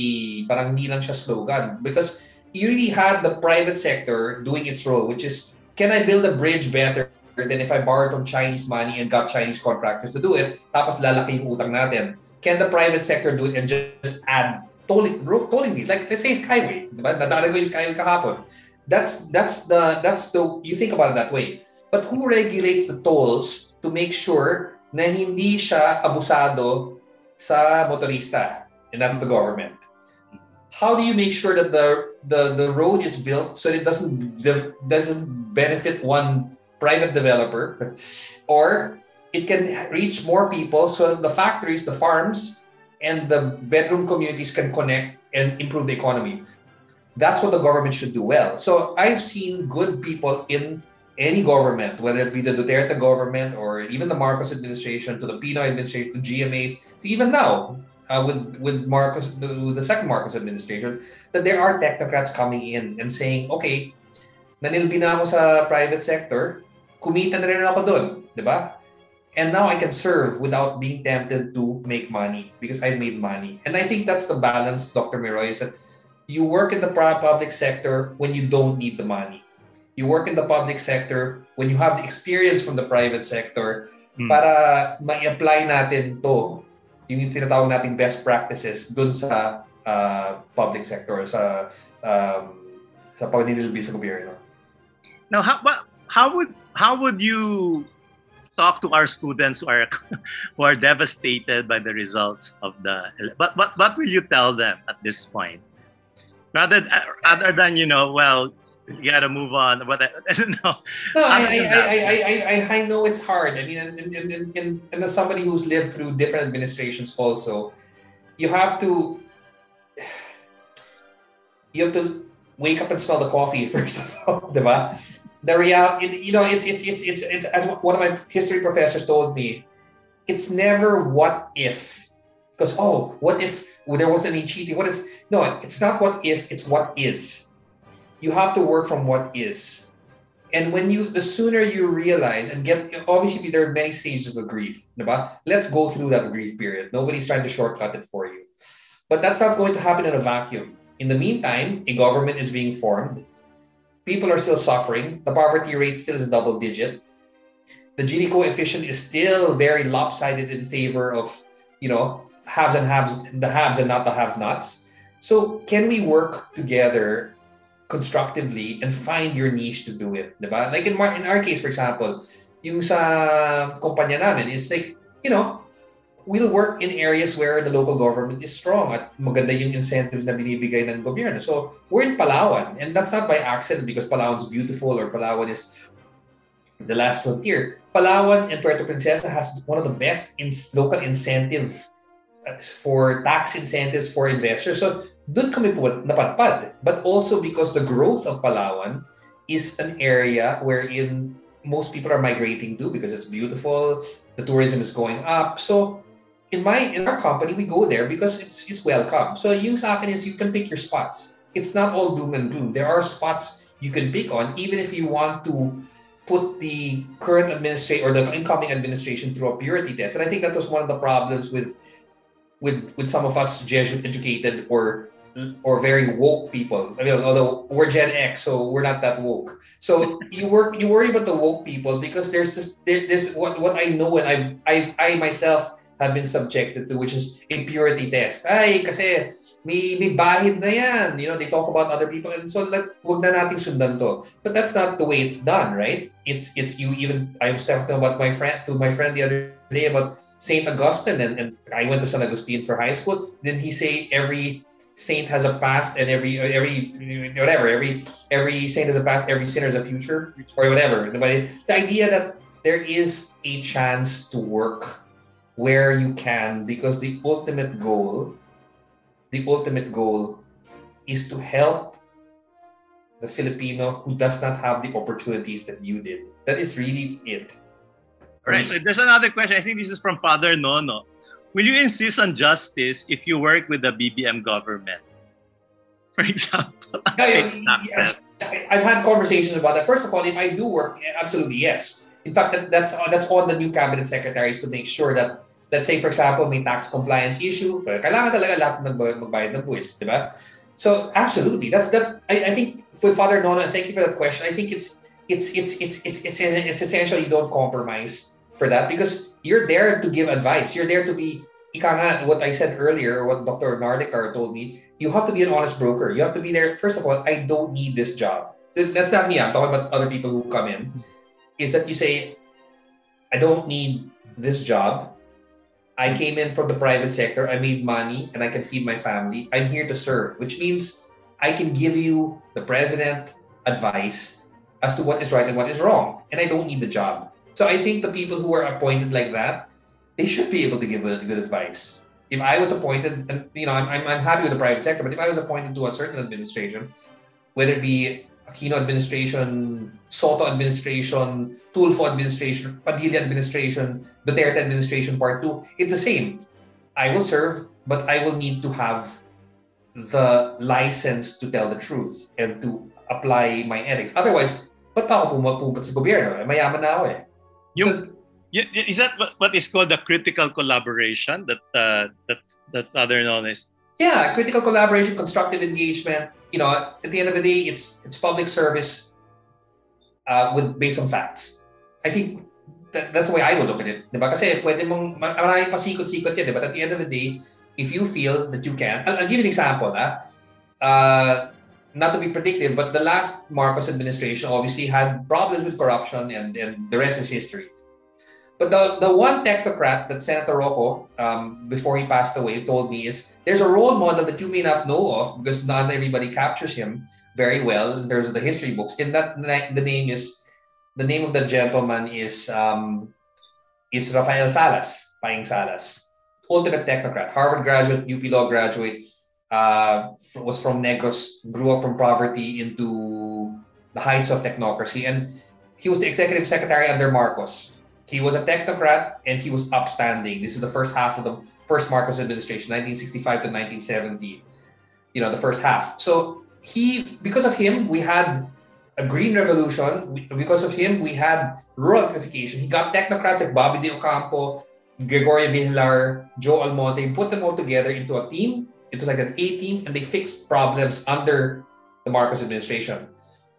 parang hindi lang siya slogan because you really had the private sector doing its role, which is can I build a bridge better than if I borrowed from Chinese money and got Chinese contractors to do it, tapos lalaki yung utang natin. Can the private sector do it and just add tolling, tolling fees? Like let's say ba? Nadaanan ko yung Skyway kahapon. That's that's the that's the you think about it that way. But who regulates the tolls to make sure na hindi siya abusado sa motorista? And that's the hmm. government. How do you make sure that the the, the road is built so it doesn't doesn't benefit one private developer or it can reach more people so the factories, the farms, and the bedroom communities can connect and improve the economy. That's what the government should do well. So I've seen good people in any government, whether it be the Duterte government or even the Marcos administration, to the Pinoy administration, to GMAs, to even now uh, with with Marcos, with the second Marcos administration, that there are technocrats coming in and saying, okay, nanilbi na ako sa private sector, kumita na rin ako doon, di ba? And now I can serve without being tempted to make money because I've made money. And I think that's the balance, Dr. Miroy, is that you work in the public sector when you don't need the money. You work in the public sector when you have the experience from the private sector Hmm. para ma-apply natin to yung tinatawag nating best practices dun sa uh, public sector, sa um, sa paninilbi sa gobyerno. Now, how how would how would you talk to our students who are who are devastated by the results of the but what what will you tell them at this point? Rather uh, other than you know, well, you gotta move on. but I, I don't know. No, I, I, I. I, I, I, know it's hard. I mean, and, and, and, and, and as somebody who's lived through different administrations also, you have to you have to wake up and smell the coffee first of all, diba? The real, it, you know, it's, it's, it's, it's, it's, as one of my history professors told me, it's never what if. Because, oh, what if there wasn't any cheating? What if, no, it's not what if, it's what is. You have to work from what is. And when you, the sooner you realize and get, obviously there are many stages of grief, diba? Let's go through that grief period. Nobody's trying to shortcut it for you. But that's not going to happen in a vacuum. In the meantime, a government is being formed. People are still suffering. The poverty rate still is double digit. The Gini coefficient is still very lopsided in favor of, you know, haves and haves, the haves and not the have-nots. So can we work together constructively and find your niche to do it, diba? Like in, in our case, for example, yung sa kumpanya namin is like, you know, we'll work in areas where the local government is strong at maganda yung incentives na binibigay ng gobyerno. So, we're in Palawan and that's not by accident because Palawan's beautiful or Palawan is the last frontier. Palawan and Puerto Princesa has one of the best in local incentive uh, for tax incentives for investors. So, doon kami po napadpad. But also because the growth of Palawan is an area wherein most people are migrating to because it's beautiful. The tourism is going up. So in my in our company, we go there because it's it's welcome. So yung sa akin is you can pick your spots. It's not all doom and gloom. There are spots you can pick on, even if you want to put the current administration or the incoming administration through a purity test. And I think that was one of the problems with with with some of us Jesuit educated or or very woke people. I mean, although we're Gen X, so we're not that woke. So you work you worry about the woke people because there's this there's what what I know and I I I myself have been subjected to, which is impurity test. Ay, kasi may, may bahid na yan. You know, they talk about other people. And so, let, wag na nating sundan to. But that's not the way it's done, right? It's, it's you even, I was talking about my friend, to my friend the other day about St. Augustine. And, and I went to San Agustin for high school. Didn't he say every saint has a past and every every whatever every every saint has a past every sinner has a future or whatever but the idea that there is a chance to work where you can because the ultimate goal the ultimate goal is to help the Filipino who does not have the opportunities that you did. That is really it. Right. So there's another question. I think this is from Father Nono. Will you insist on justice if you work with the BBM government? For example, yeah, I've had conversations about that. First of all, if I do work, absolutely yes. In fact, that, that's that's on the new cabinet secretaries to make sure that, let's say, for example, may tax compliance issue, kailangan talaga lahat magbayad ng buwis, di ba? So absolutely, that's that's. I, I think for Father Nona, thank you for that question. I think it's it's it's it's it's, it's, it's essential you don't compromise for that because you're there to give advice. You're there to be ika what I said earlier, what Dr. Narlikar told me, you have to be an honest broker. You have to be there. First of all, I don't need this job. That's not me. I'm talking about other people who come in. Is that you say, I don't need this job. I came in from the private sector. I made money and I can feed my family. I'm here to serve, which means I can give you, the president, advice as to what is right and what is wrong. And I don't need the job. So I think the people who are appointed like that, they should be able to give good advice. If I was appointed, and you know, I'm, I'm, I'm happy with the private sector, but if I was appointed to a certain administration, whether it be Aquino administration, Soto administration, Tulfo administration, Padilla administration, Duterte administration part two, it's the same. I will serve, but I will need to have the license to tell the truth and to apply my ethics. Otherwise, ba't pa ako pumunta sa gobyerno? Eh, mayaman na ako eh. Yung, so, is that what is called the critical collaboration that uh, that that other known as? Yeah, critical collaboration, constructive engagement. You know, at the end of the day, it's it's public service uh, with based on facts. I think that, that's the way I would look at it. Kasi mong, yan. But at the end of the day, if you feel that you can, I'll, I'll give you an example. Ah. Uh, not to be predictive, but the last Marcos administration obviously had problems with corruption and, and the rest is history. But the, the one technocrat that Senator Roco, um, before he passed away, told me is there's a role model that you may not know of because not everybody captures him very well in terms of the history books. And that the name is the name of the gentleman is um, is Rafael Salas, Paing Salas, ultimate technocrat, Harvard graduate, UP Law graduate, uh, was from Negros, grew up from poverty into the heights of technocracy, and he was the executive secretary under Marcos. He was a technocrat and he was upstanding. This is the first half of the first Marcos administration, 1965 to 1970. You know, the first half. So he, because of him, we had a green revolution. Because of him, we had rural electrification. He got technocrats like Bobby De Ocampo, Gregorio Villar, Joe Almonte, put them all together into a team. It was like an A team, and they fixed problems under the Marcos administration.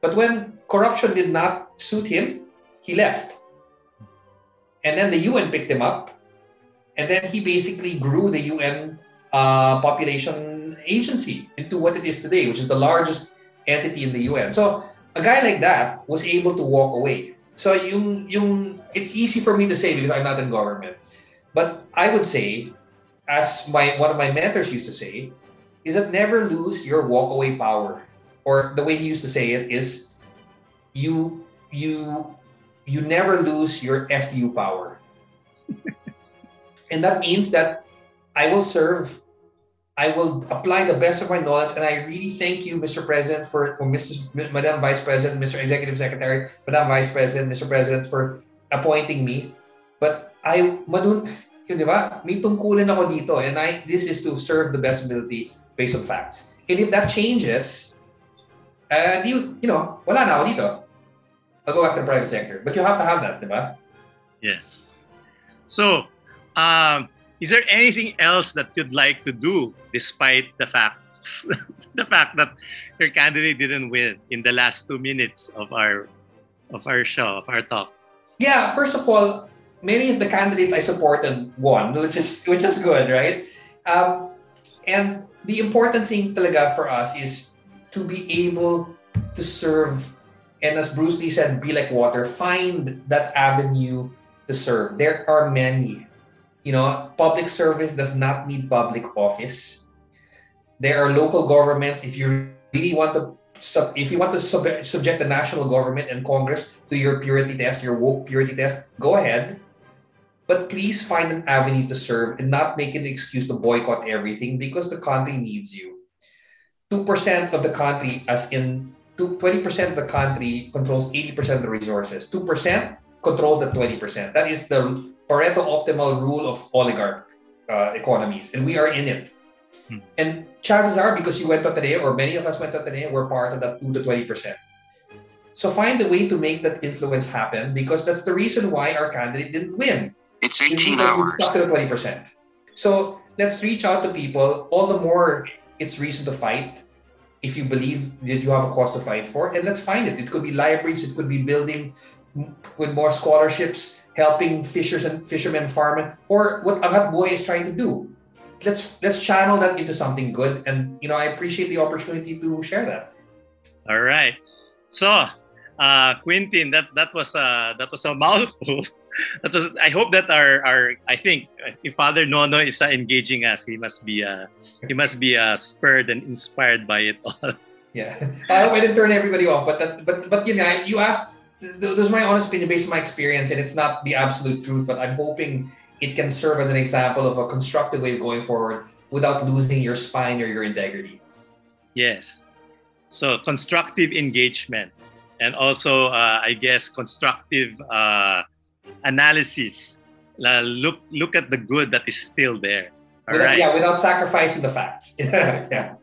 But when corruption did not suit him, he left. And then the UN picked him up. And then he basically grew the UN uh, population agency into what it is today, which is the largest entity in the UN. So a guy like that was able to walk away. So yung, yung, it's easy for me to say because I'm not in government. But I would say, as my one of my mentors used to say, is that never lose your walkaway power. Or the way he used to say it is you you you never lose your FU power. and that means that I will serve I will apply the best of my knowledge, and I really thank you, Mr. President, for or Mrs. Madam Vice President, Mr. Executive Secretary, Madam Vice President, Mr. President, for appointing me. But I, madun, yun, di ba? May tungkulin ako dito, and I, this is to serve the best ability based on facts. And if that changes, uh, you, you know, wala na ako dito. I'll go back to the private sector. But you have to have that, di ba? Yes. So, um, is there anything else that you'd like to do despite the fact the fact that your candidate didn't win in the last two minutes of our of our show of our talk yeah first of all many of the candidates i supported won which is which is good right um, and the important thing talaga for us is to be able to serve and as bruce lee said be like water find that avenue to serve there are many you know, public service does not need public office. There are local governments. If you really want to, sub, if you want to sub, subject the national government and Congress to your purity test, your woke purity test, go ahead. But please find an avenue to serve and not make an excuse to boycott everything because the country needs you. 2% of the country, as in 20% of the country controls 80% of the resources. 2% controls the 20%. That is the Pareto optimal rule of oligarch uh, economies, and we are in it. Hmm. And chances are, because you went to today, or many of us went to today, we're part of that 2 to 20%. So find a way to make that influence happen because that's the reason why our candidate didn't win. It's 18 hours. Stuck to the 20%. So let's reach out to people. All the more it's reason to fight if you believe that you have a cause to fight for, and let's find it. It could be libraries, it could be building with more scholarships, helping fishers and fishermen farming, or what Angat Buhay is trying to do. Let's let's channel that into something good, and you know I appreciate the opportunity to share that. All right, so uh, Quintin, that that was a that was a mouthful. that was. I hope that our our I think if Father Nono is engaging us, he must be uh, he must be uh, spurred and inspired by it all. Yeah, I hope I didn't turn everybody off, but that but but you know you asked those are my honest opinion based on my experience, and it's not the absolute truth, but I'm hoping it can serve as an example of a constructive way of going forward without losing your spine or your integrity. Yes. So constructive engagement and also, uh, I guess, constructive uh, analysis. Uh, look, look at the good that is still there. All without, right. Yeah, without sacrificing the facts. yeah.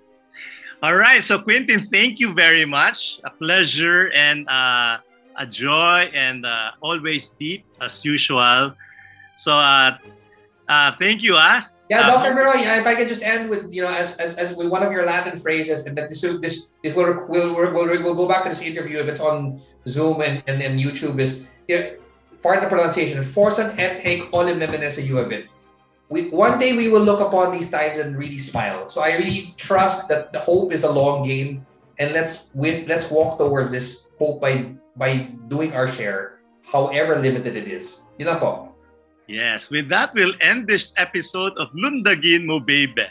All right. So, Quintin, thank you very much. A pleasure and uh, a joy and uh, always deep as usual. So uh, uh, thank you. Ah. Yeah, Dr. Miroy, if I could just end with, you know, as, as, as with one of your Latin phrases, and that this, this, this will, will, will, will, go back to this interview if it's on Zoom and, and, and YouTube, is you know, part of the pronunciation, forsan et hanc olim nemenes a we, one day we will look upon these times and really smile. So I really trust that the hope is a long game, and let's we, let's walk towards this hope by by doing our share, however limited it is. Yun lang po. Yes, with that, we'll end this episode of Lundagin Mo Baby.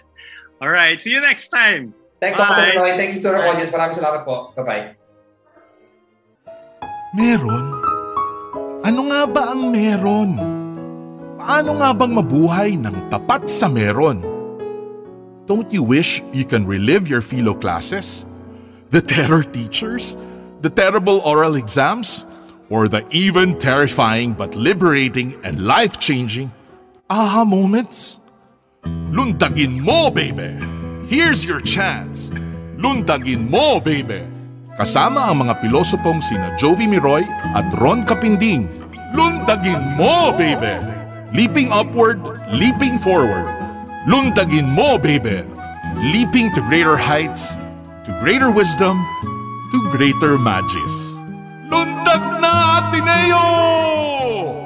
All right, see you next time. Thanks, Bye. Dr. Roy. Thank you to our audience. Maraming salamat po. Bye-bye. Meron? Ano nga ba ang meron? Paano nga bang mabuhay ng tapat sa meron? Don't you wish you can relive your philo classes? The terror teachers? the terrible oral exams, or the even terrifying but liberating and life changing aha moments? Lundagin mo, baby! Here's your chance! Lundagin mo, baby! Kasama ang mga pilosopong sina Jovi Miroy at Ron Kapinding. Lundagin mo, baby! Leaping upward, leaping forward. Lundagin mo, baby! Leaping to greater heights, to greater wisdom, to greater magis. Lundag na, Ateneo!